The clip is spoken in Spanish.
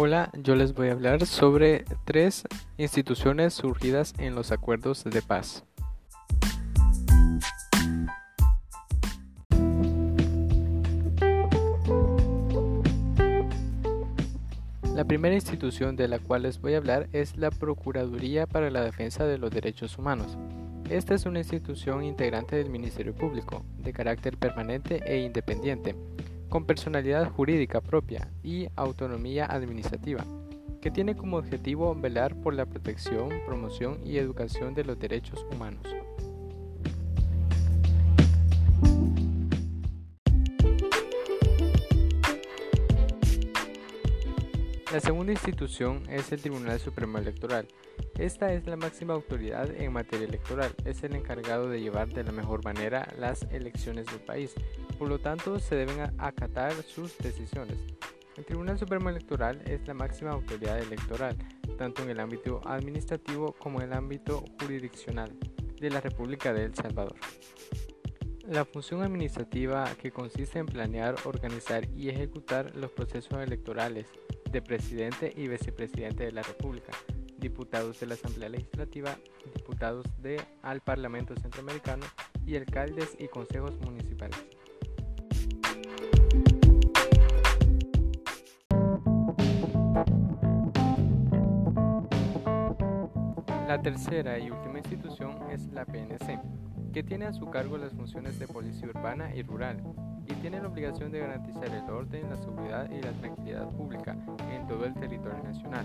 Hola, yo les voy a hablar sobre tres instituciones surgidas en los acuerdos de paz. La primera institución de la cual les voy a hablar es la Procuraduría para la Defensa de los Derechos Humanos. Esta es una institución integrante del Ministerio Público, de carácter permanente e independiente, con personalidad jurídica propia y autonomía administrativa, que tiene como objetivo velar por la protección, promoción y educación de los derechos humanos. La segunda institución es el Tribunal Supremo Electoral. Esta es la máxima autoridad en materia electoral, es el encargado de llevar de la mejor manera las elecciones del país, por lo tanto se deben acatar sus decisiones. El Tribunal Supremo Electoral es la máxima autoridad electoral, tanto en el ámbito administrativo como en el ámbito jurisdiccional de la República de El Salvador. La función administrativa que consiste en planear, organizar y ejecutar los procesos electorales de presidente y vicepresidente de la República, diputados de la Asamblea Legislativa, diputados de al Parlamento Centroamericano y alcaldes y consejos municipales. La tercera y última institución es la PNC, que tiene a su cargo las funciones de policía urbana y rural y tiene la obligación de garantizar el orden, la seguridad y la tranquilidad pública en todo el territorio nacional.